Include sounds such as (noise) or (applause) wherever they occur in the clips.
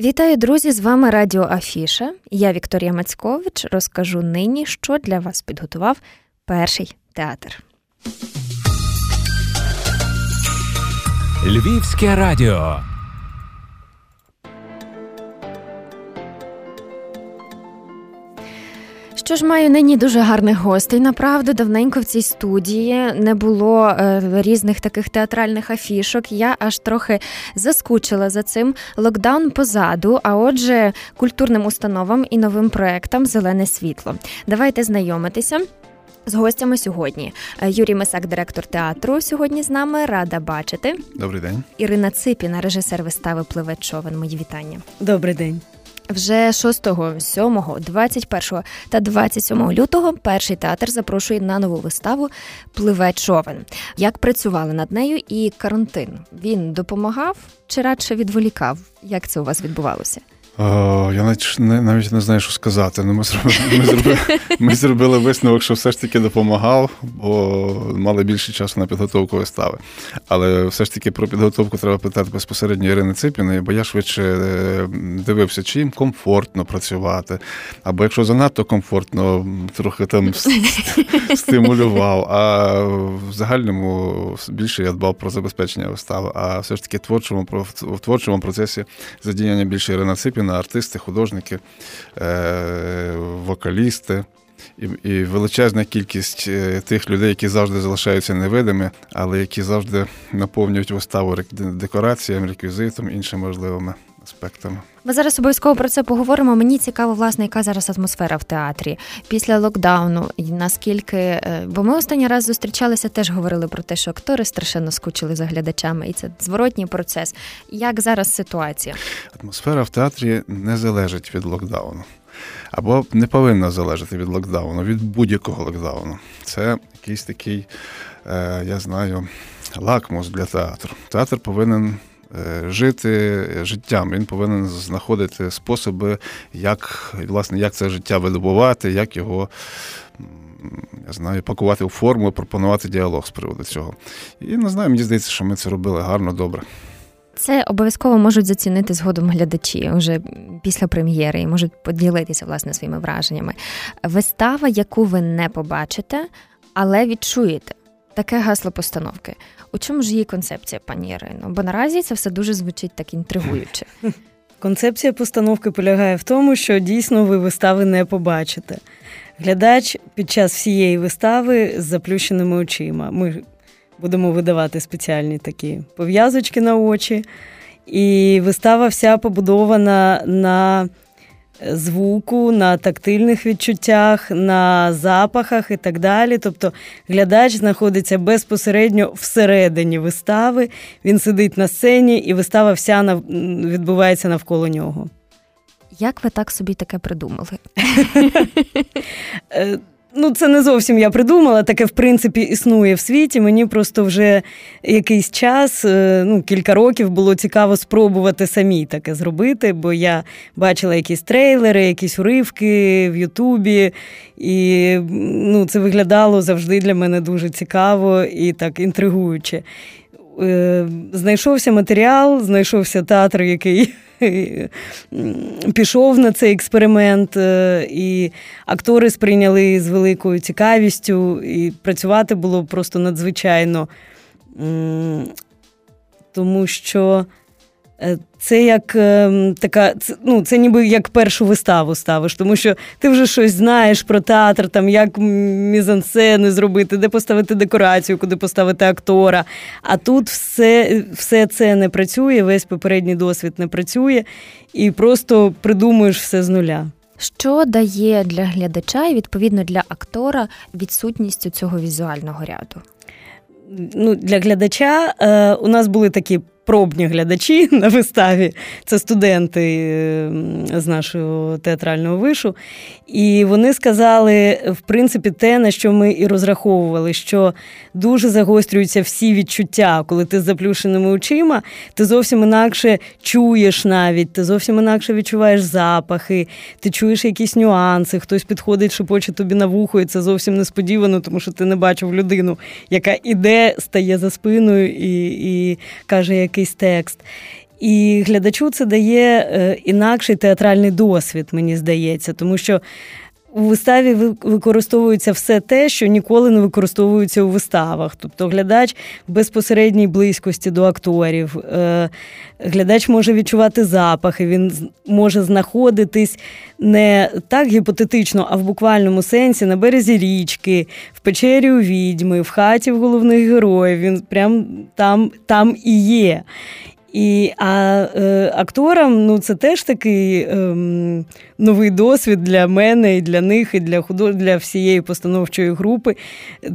Вітаю, друзі! З вами Радіо Афіша. Я Вікторія Мацькович. Розкажу нині, що для вас підготував перший театр. Львівське радіо. Що ж маю нині дуже гарних гостей. Направду давненько в цій студії не було е, різних таких театральних афішок. Я аж трохи заскучила за цим. Локдаун позаду. А отже, культурним установам і новим проектам Зелене світло. Давайте знайомитися. З гостями сьогодні е, Юрій Месак, директор театру, сьогодні з нами рада бачити. Добрий день, Ірина Ципіна, режисер вистави Пливе човен. Мої вітання. Добрий день. Вже 6, 7, 21 та 27 лютого перший театр запрошує на нову виставу Пливе човен. Як працювали над нею і карантин? Він допомагав чи радше відволікав? Як це у вас відбувалося? О, Я навіть не, навіть не знаю, що сказати. Ну, Ми зробили, ми, зробили, ми зробили висновок, що все ж таки допомагав, бо мали більше часу на підготовку вистави. Але все ж таки про підготовку треба питати безпосередньо Ірини Ципіної, бо я швидше е, дивився, чи їм комфортно працювати. Або якщо занадто комфортно, трохи там (laughs) стимулював. А в загальному більше я дбав про забезпечення вистави. А все ж таки творчому, в творчому процесі задіяння більше Ірина Ципіна на артисти, художники, е, вокалісти. І і величезна кількість е, тих людей, які завжди залишаються невидими, але які завжди наповнюють виставу декораціями, реквізитом, іншими можливими аспектами. Ми зараз обов'язково про це поговоримо. Мені цікаво, власне, яка зараз атмосфера в театрі після локдауну. І наскільки е, бо ми останній раз зустрічалися, теж говорили про те, що актори страшенно скучили за глядачами, і це зворотній процес. Як зараз ситуація? Атмосфера в театрі не залежить від локдауну. Або не повинна залежати від локдауну, від будь-якого локдауну. Це якийсь такий, е, я знаю, лакмус для театру. Театр повинен жити життям. Він повинен знаходити способи, як власне, як це життя видобувати, як його. Я знаю, пакувати у форму, пропонувати діалог з приводу цього. І не знаю, мені здається, що ми це робили гарно, добре. Це обов'язково можуть зацінити згодом глядачі вже після прем'єри і можуть поділитися власне своїми враженнями. Вистава, яку ви не побачите, але відчуєте таке гасло постановки. У чому ж її концепція, пані Ірино? Бо наразі це все дуже звучить так інтригуюче. (laughs) Концепція постановки полягає в тому, що дійсно ви вистави не побачите. Глядач під час всієї вистави з заплющеними очима. Ми будемо видавати спеціальні такі пов'язочки на очі. І вистава вся побудована на звуку, на тактильних відчуттях, на запахах і так далі. Тобто глядач знаходиться безпосередньо всередині вистави, він сидить на сцені, і вистава вся відбувається навколо нього. Як ви так собі таке придумали? Ну, це не зовсім я придумала, таке в принципі існує в світі. Мені просто вже якийсь час, е, ну кілька років було цікаво спробувати самі таке зробити, бо я бачила якісь трейлери, якісь уривки в Ютубі, і ну, це виглядало завжди для мене дуже цікаво і так інтригуюче. Е, знайшовся матеріал, знайшовся театр, який (laughs) пішов на цей експеримент, е, і актори сприйняли з великою цікавістю, і працювати було просто надзвичайно, тому що це як е, така, ну це ніби як першу виставу ставиш, тому що ти вже щось знаєш про театр, там як мізансцени зробити, де поставити декорацію, куди поставити актора. А тут все, все це не працює, весь попередній досвід не працює, і просто придумуєш все з нуля. Що дає для глядача і відповідно для актора відсутністю цього візуального ряду? Ну, Для глядача е, у нас були такі пробні глядачі на виставі. Це студенти з нашого театрального вишу. І вони сказали, в принципі, те, на що ми і розраховували, що дуже загострюються всі відчуття, коли ти з заплющеними очима, ти зовсім інакше чуєш навіть, ти зовсім інакше відчуваєш запахи, ти чуєш якісь нюанси, хтось підходить, шепоче тобі на вухо, і це зовсім несподівано, тому що ти не бачив людину, яка іде, стає за спиною і, і каже, який якийсь текст. І глядачу це дає е, інакший театральний досвід, мені здається, тому що у виставі використовується все те, що ніколи не використовується у виставах. Тобто глядач в безпосередній близькості до акторів, е, глядач може відчувати запахи, він може знаходитись не так гіпотетично, а в буквальному сенсі на березі річки, в печері у відьми, в хаті в головних героїв. Він прям там, там і є. І, А е, акторам ну, це теж такий е, новий досвід для мене, і для них, і для худож... для всієї постановчої групи.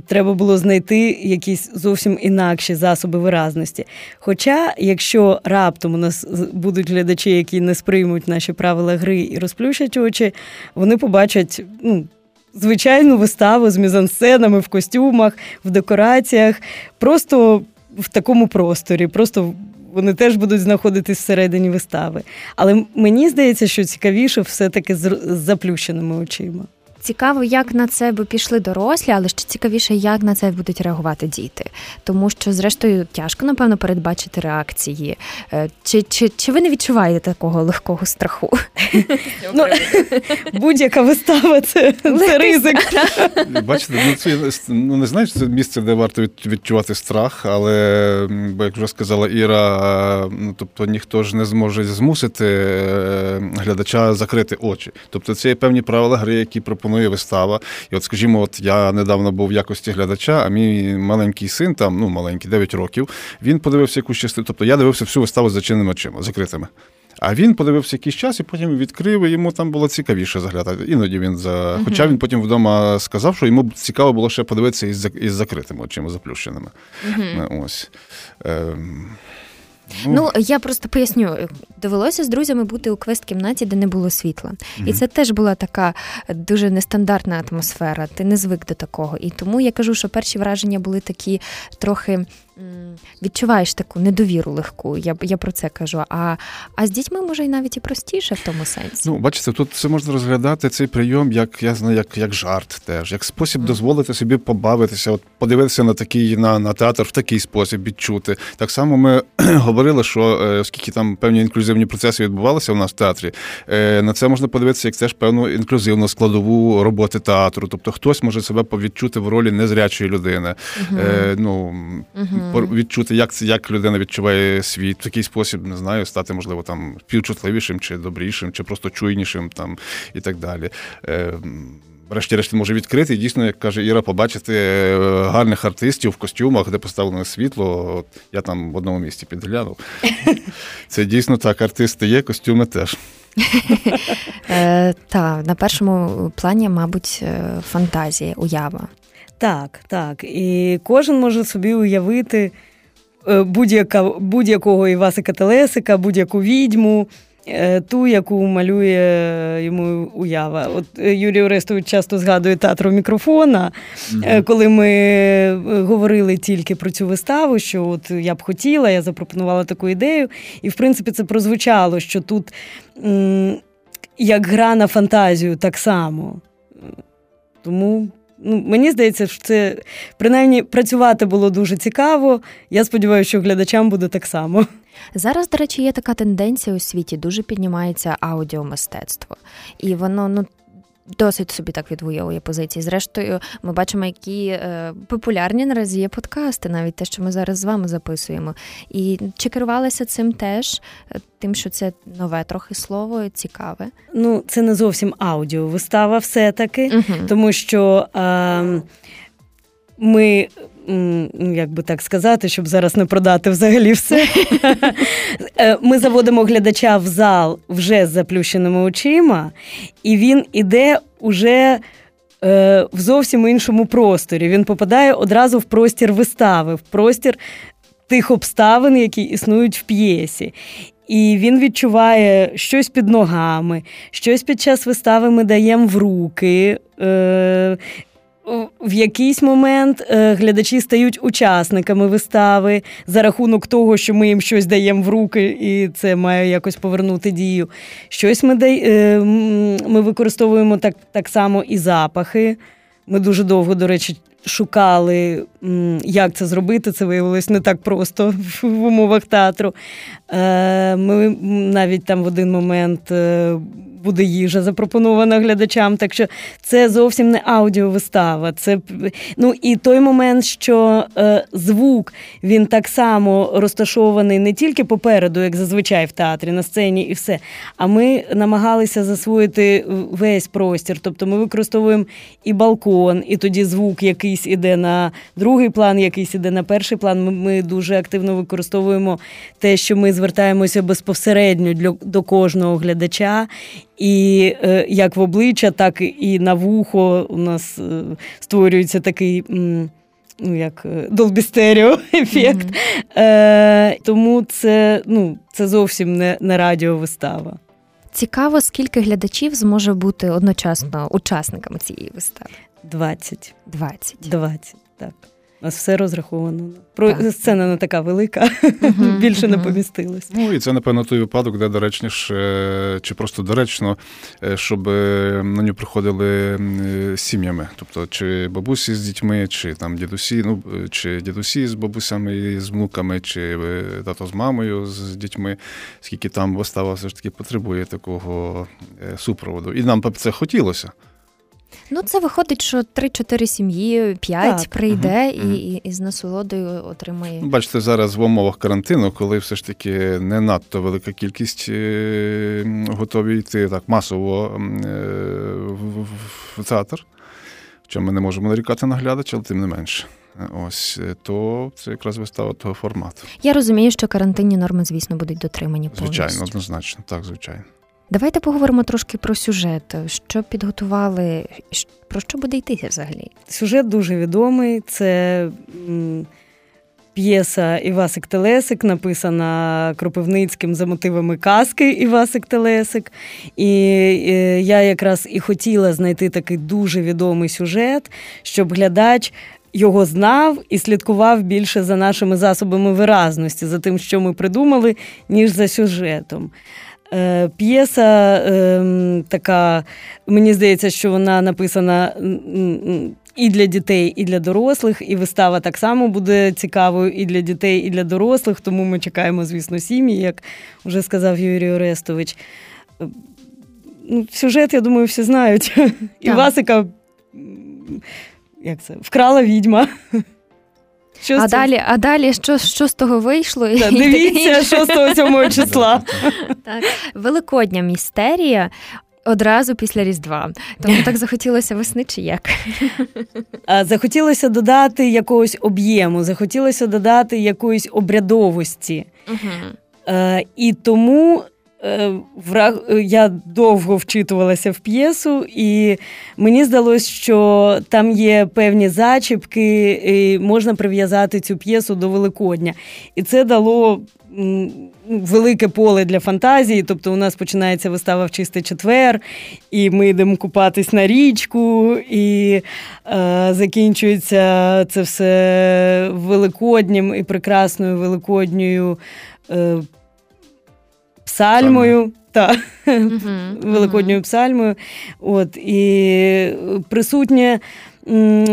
Треба було знайти якісь зовсім інакші засоби виразності. Хоча, якщо раптом у нас будуть глядачі, які не сприймуть наші правила гри і розплющать очі, вони побачать. ну, Звичайну виставу з мізансценами в костюмах, в декораціях, просто в такому просторі, просто вони теж будуть знаходитись всередині вистави. Але мені здається, що цікавіше все-таки з заплющеними очима. Цікаво, як на це би пішли дорослі, але ще цікавіше, як на це будуть реагувати діти. Тому що, зрештою, тяжко, напевно, передбачити реакції. Е, чи чи, чи ви не відчуваєте такого легкого страху? Ну, Будь-яка вистава це це ризик. Бачите, ну це ну не знаю, що це місце, де варто відчувати страх, але бо як вже сказала Іра, ну тобто ніхто ж не зможе змусити е, глядача закрити очі. Тобто це є певні правила гри, які пропонують пропонує вистава. І от, скажімо, от я недавно був в якості глядача, а мій маленький син, там, ну маленький, 9 років, він подивився якусь частину. Тобто я дивився всю виставу з зачиненими очима, закритими. А він подивився якийсь час і потім відкрив, і йому там було цікавіше заглядати. Іноді він за. Хоча він потім вдома сказав, що йому цікаво було ще подивитися із із закритими очима, заплющеними. Ось. Ем... Ну, я просто поясню, довелося з друзями бути у квест-кімнаті, де не було світла. mm І це теж була така дуже нестандартна атмосфера. Ти не звик до такого. І тому я кажу, що перші враження були такі трохи відчуваєш таку недовіру легку. Я я про це кажу. А а з дітьми може й навіть і простіше в тому сенсі. Ну, бачите, тут це можна розглядати цей прийом, як я знаю, як як жарт, теж як спосіб mm. дозволити собі побавитися, от подивитися на такий на на театр в такий спосіб відчути. Так само ми (clears throat) говорили, що е, оскільки там певні інклюзивні процеси відбувалися у нас в театрі, е, на це можна подивитися як теж певну інклюзивну складову роботи театру. Тобто хтось може себе відчути в ролі незрячої людини. Mm-hmm. Е, ну, mm-hmm відчути, як це як людина відчуває світ в такий спосіб, не знаю, стати, можливо, там співчутливішим чи добрішим, чи просто чуйнішим там і так далі. Е, Врешті-решт може відкрити і дійсно, як каже Іра, побачити е, гарних артистів в костюмах, де поставлено світло. От Я там в одному місці підглянув. (laughs) Це дійсно так, артисти є, костюми теж. (laughs) Е, Так, на першому плані, мабуть, е, фантазія, уява. Так, так. І кожен може собі уявити е, будь-яка, будь-якого Івасика Телесика, будь-яку відьму, е, ту, яку малює йому уява. От е, Юрій Орестович часто згадує театру мікрофона, mm-hmm. коли ми говорили тільки про цю виставу, що от я б хотіла, я запропонувала таку ідею. І, в принципі, це прозвучало, що тут м- як гра на фантазію так само. Тому ну, мені здається, що це принаймні працювати було дуже цікаво. Я сподіваюся, що глядачам буде так само. Зараз, до речі, є така тенденція у світі, дуже піднімається аудіомистецтво. І воно ну досить собі так відвоює позиції. Зрештою, ми бачимо, які е, популярні наразі є подкасти, навіть те, що ми зараз з вами записуємо. І чи керувалася цим теж, е, тим, що це нове трохи слово, цікаве? Ну, це не зовсім аудіовистава, все-таки, угу. тому що. Е, ми, ну, як би так сказати, щоб зараз не продати взагалі все. Е, ми заводимо глядача в зал вже з заплющеними очима, і він іде уже е, в зовсім іншому просторі. Він попадає одразу в простір вистави, в простір тих обставин, які існують в п'єсі. І він відчуває щось під ногами, щось під час вистави ми даємо в руки. Е, в якийсь момент е, глядачі стають учасниками вистави за рахунок того, що ми їм щось даємо в руки, і це має якось повернути дію. Щось ми дай, е, ми використовуємо так так само і запахи. Ми дуже довго, до речі, шукали, як це зробити. Це виявилось не так просто (laughs) в умовах театру. Е, ми навіть там в один момент буде їжа запропонована глядачам. Так що це зовсім не аудіовистава. Це ну і той момент, що е, звук він так само розташований не тільки попереду, як зазвичай в театрі, на сцені, і все. А ми намагалися засвоїти весь простір. Тобто ми використовуємо і балкон, і тоді звук якийсь іде на другий план, якийсь іде на перший план. Ми, ми дуже активно використовуємо те, що ми звертаємося безпосередньо для, до кожного глядача. І е, як в обличчя, так і на вухо у нас е, створюється такий. Ну, як долбістеріо (laughs) ефект. Mm-hmm. Е, Тому це ну, це зовсім не, не радіовистава. Цікаво, скільки глядачів зможе бути одночасно учасниками цієї вистави? 20. 20. 20, так. У нас все розраховано. Про так. сцена не така велика, uh-huh, (laughs) більше uh-huh. не помістилось. Ну і це, напевно, той випадок, де доречніше, чи просто доречно, е, щоб е, на нього приходили е, сім'ями. Тобто, чи бабусі з дітьми, чи там дідусі, ну чи дідусі з бабусями і з внуками, чи тато з мамою, з дітьми, скільки там вистава все ж таки потребує такого супроводу. І нам б це хотілося. Ну, це виходить, що 3-4 сім'ї, 5 так. прийде угу. і, і, і з насолодою отримає. Бачите, зараз в умовах карантину, коли все ж таки не надто велика кількість е, готові йти так масово е, в театр, чому ми не можемо нарікати на глядача, але тим не менше. Ось то це якраз вистава того формату. Я розумію, що карантинні норми, звісно, будуть дотримані. повністю. Звичайно, однозначно, так, звичайно. Давайте поговоримо трошки про сюжет. Що підготували, про що буде йтися взагалі? Сюжет дуже відомий. Це п'єса Івасик Телесик, написана Кропивницьким за мотивами казки Івасик Телесик. І е, я якраз і хотіла знайти такий дуже відомий сюжет, щоб глядач. Його знав і слідкував більше за нашими засобами виразності, за тим, що ми придумали, ніж за сюжетом. Е, п'єса ем, така, мені здається, що вона написана і для дітей, і для дорослих, і вистава так само буде цікавою і для дітей, і для дорослих. Тому ми чекаємо, звісно, сім'ї, як вже сказав Юрій Орестович. Е, ну, Сюжет, я думаю, всі знають. (laughs) І Васика як це, вкрала відьма. Що а далі, а далі що що з того вийшло? Да, дивіться, 6-7 (laughs) числа. Так, Великодня містерія. Одразу після Різдва. Тому так захотілося весни чи як? Захотілося додати якогось об'єму, захотілося додати якоїсь обрядовості. Угу. І тому я довго вчитувалася в п'єсу, і мені здалося, що там є певні зачіпки, і можна прив'язати цю п'єсу до Великодня. І це дало. Велике поле для фантазії, тобто у нас починається вистава в чистий четвер, і ми йдемо купатись на річку, і е, закінчується це все великоднім і прекрасною великодньою е, псальмою. Та, (laughs) великодньою псальмою. От, І присутнє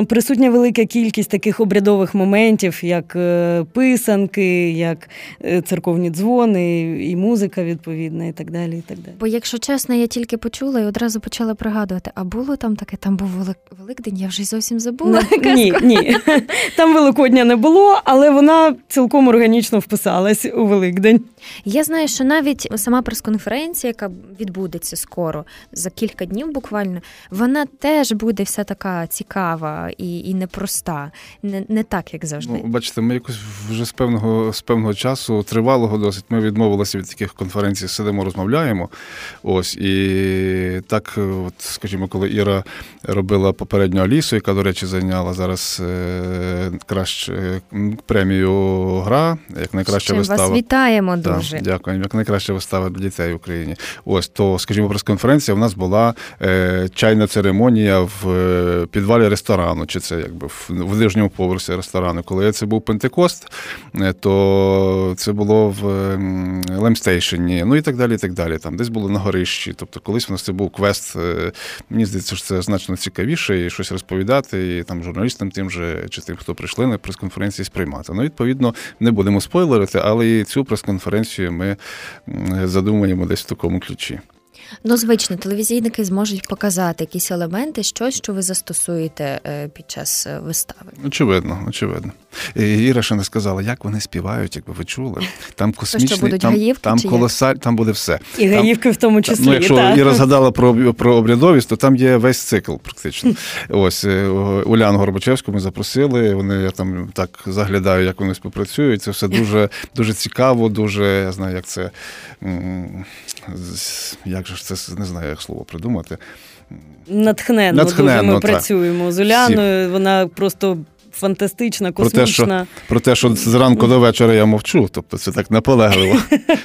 присутня велика кількість таких обрядових моментів, як е, писанки, як е, церковні дзвони, і музика відповідна, і так далі. і так далі. Бо, якщо чесно, я тільки почула і одразу почала пригадувати, а було там таке, там був Велик... Великдень, я вже зовсім забула. Ну, ні, ні. (laughs) Там Великодня не було, але вона цілком органічно вписалась у Великдень. Я знаю, що навіть сама прес-конференція, яка відбудеться скоро, за кілька днів буквально, вона теж буде вся така цікава цікава і і непроста, не не так, як завжди. Ну, Бачите, ми якось вже з певного з певного часу, тривалого досить, ми відмовилися від таких конференцій, сидимо, розмовляємо. Ось і так, от, скажімо, коли Іра робила попередню Алісу, яка, до речі, зайняла зараз е, краще премію гра, як найкраща вистава. Вас вітаємо дуже. Так, Дякую, як найкраща вистава для дітей в Україні. Ось то, скажімо, прес-конференція у нас була е, чайна церемонія в е, підвалі ресторану, чи це якби в нижньому поверсі ресторану. Коли це був Пентекост, то це було в Лемстейшені, ну і так далі. і так далі. Там Десь було на горищі. Тобто, колись у нас це був квест. Мені здається, що це значно цікавіше і щось розповідати, і там журналістам тим же, чи тим, хто прийшли на прес-конференції, сприймати. Ну, відповідно, не будемо спойлерити, але і цю прес-конференцію ми задумаємо десь в такому ключі. Ну, звично, телевізійники зможуть показати якісь елементи, щось, що ви застосуєте е, під час е, вистави. Очевидно, очевидно. Іра ще не сказала, як вони співають, якби ви чули. Там космічний, будуть там, гаївки, там колосаль, там буде все. І там, гаївки в тому числі. Ну, Якщо так. Іра згадала про про обрядовість, то там є весь цикл, практично. Ось е, Уляну Горбачевську ми запросили. Вони я там так заглядаю, як вони співпрацюють. Це все дуже дуже цікаво, дуже я знаю, як це як же ж це не знаю, як слово придумати. Натхненно, Натхненно дуже ми та. працюємо з Уляною. Всі. Вона просто фантастична, космічна. Про те, що про те, що зранку до вечора я мовчу, тобто це так наполегливо.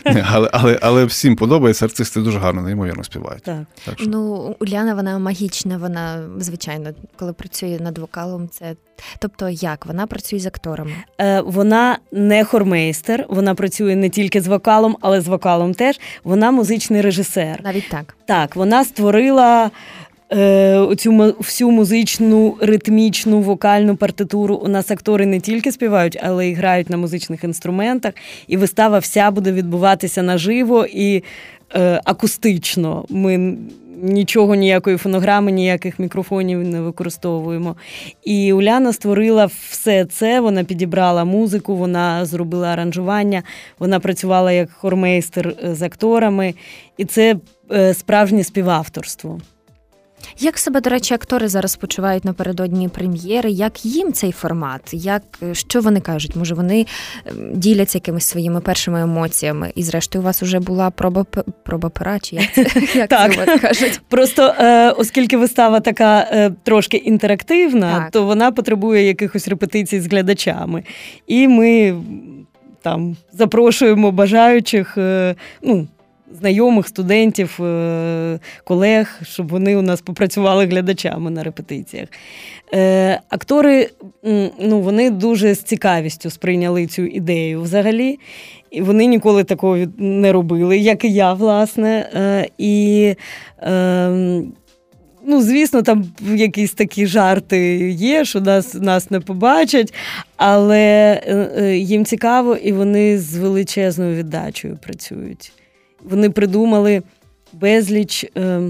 (laughs) Але але, але всім подобається, артисти дуже гарно, неймовірно співають. Так. так що. Ну, Уляна, вона магічна, вона, звичайно, коли працює над вокалом, це. Тобто, як вона працює з акторами? Е, Вона не хормейстер, вона працює не тільки з вокалом, але з вокалом теж. Вона музичний режисер. Навіть так. Так, вона створила Е, оцю всю музичну, ритмічну, вокальну партитуру. У нас актори не тільки співають, але й грають на музичних інструментах. І вистава вся буде відбуватися наживо і е, акустично. Ми нічого, ніякої фонограми, ніяких мікрофонів не використовуємо. І Уляна створила все це. Вона підібрала музику, вона зробила аранжування, вона працювала як хормейстер з акторами, і це е, справжнє співавторство. Як себе, до речі, актори зараз почувають напередодні прем'єри? Як їм цей формат? Як що вони кажуть? Може, вони ем, діляться якимись своїми першими емоціями? І, зрештою, у вас вже була проба проба пера, чи як це (laughs) як так. кажуть? Просто е, оскільки вистава така е, трошки інтерактивна, так. то вона потребує якихось репетицій з глядачами. І ми там запрошуємо бажаючих. Е, ну, знайомих, студентів, е, колег, щоб вони у нас попрацювали глядачами на репетиціях. Е, актори ну, вони дуже з цікавістю сприйняли цю ідею взагалі. І вони ніколи такого не робили, як і я, власне. Е, і ем, Ну, звісно, там якісь такі жарти є, що нас нас не побачать, але їм цікаво, і вони з величезною віддачею працюють вони придумали безліч е,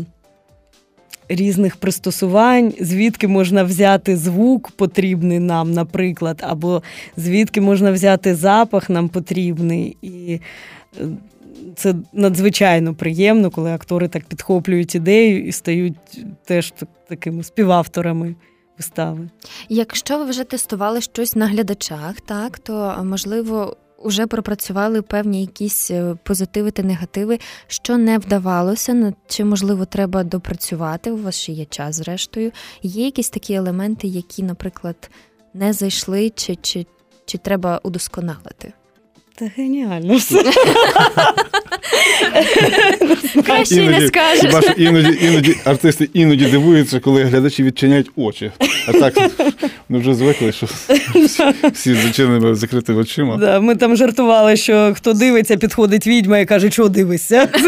різних пристосувань, звідки можна взяти звук потрібний нам, наприклад, або звідки можна взяти запах нам потрібний. І е, це надзвичайно приємно, коли актори так підхоплюють ідею і стають теж такими співавторами. Вистави. Якщо ви вже тестували щось на глядачах, так то можливо вже пропрацювали певні якісь е, позитиви та негативи, що не вдавалося, чи можливо треба допрацювати. У вас ще є час, зрештою. Є якісь такі елементи, які, наприклад, не зайшли, чи, чи, чи треба удосконалити. Та геніально все. Краще іноді, не скажеш. Хіба що іноді, іноді артисти іноді дивуються, коли глядачі відчиняють очі. А так ми вже звикли, що (laughs) всі з зачиненими закритими очима. Да, Ми там жартували, що хто дивиться, підходить відьма і каже, що дивишся. (laughs)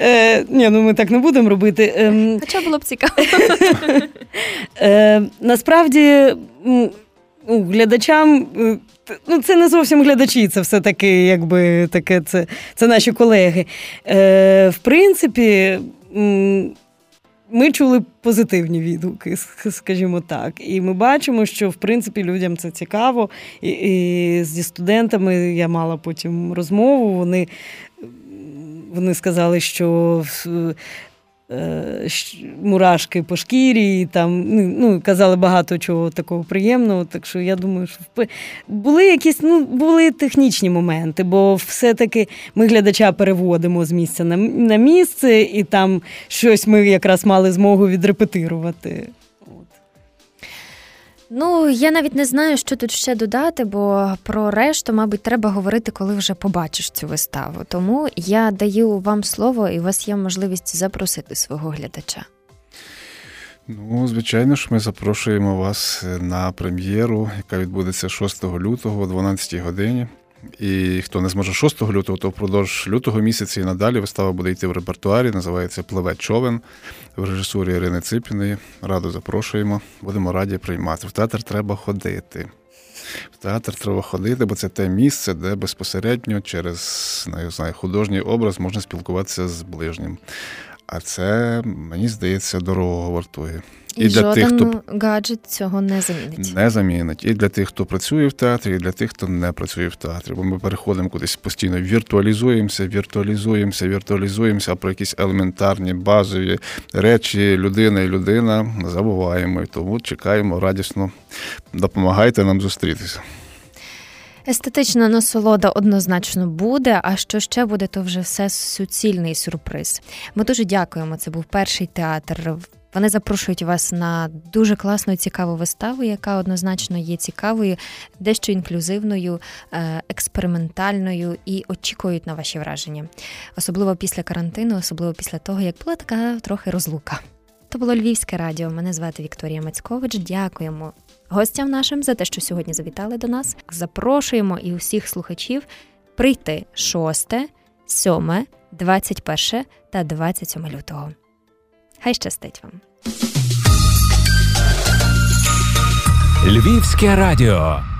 Е, Ні, ну ми так не будемо робити. Ем, Хоча було б цікаво. Е, Насправді. Ну, глядачам е, ну, це не зовсім глядачі, це все-таки, якби таке, це це наші колеги. Е, В принципі, ми чули позитивні відгуки, скажімо так. І ми бачимо, що в принципі людям це цікаво. І, і зі студентами я мала потім розмову. Вони. Вони сказали, що Е, мурашки по шкірі, і там ну, ну, казали багато чого такого приємного. Так що я думаю, що були якісь ну, були технічні моменти, бо все-таки ми глядача переводимо з місця на, на місце, і там щось ми якраз мали змогу відрепетирувати. Ну, я навіть не знаю, що тут ще додати, бо про решту, мабуть, треба говорити, коли вже побачиш цю виставу. Тому я даю вам слово, і у вас є можливість запросити свого глядача. Ну, звичайно ж, ми запрошуємо вас на прем'єру, яка відбудеться 6 лютого о 12 годині. І хто не зможе 6 лютого, то впродовж лютого місяця і надалі вистава буде йти в репертуарі. Називається Пливе човен в режисурі Ірини Ципіної. Радо запрошуємо. Будемо раді приймати. В театр треба ходити. В театр треба ходити, бо це те місце, де безпосередньо через не знаю, художній образ можна спілкуватися з ближнім. А це, мені здається, дорого вартує. І, і для жоден тих, хто гаджет цього не замінить. Не замінить. І для тих, хто працює в театрі, і для тих, хто не працює в театрі. Бо ми переходимо кудись постійно, віртуалізуємося, віртуалізуємося, віртуалізуємося, а про якісь елементарні базові речі, людина і людина забуваємо. І тому чекаємо радісно. Допомагайте нам зустрітися. Естетична насолода однозначно буде. А що ще буде, то вже все суцільний сюрприз. Ми дуже дякуємо. Це був перший театр. Вони запрошують вас на дуже класну і цікаву виставу, яка однозначно є цікавою, дещо інклюзивною, е, експериментальною і очікують на ваші враження, особливо після карантину, особливо після того, як була така трохи розлука. То було Львівське радіо. Мене звати Вікторія Мацькович. Дякуємо гостям нашим за те, що сьогодні завітали до нас. Запрошуємо і усіх слухачів прийти 6, 7, 21 та 27 лютого. Хай щастить вам. Львівське радіо.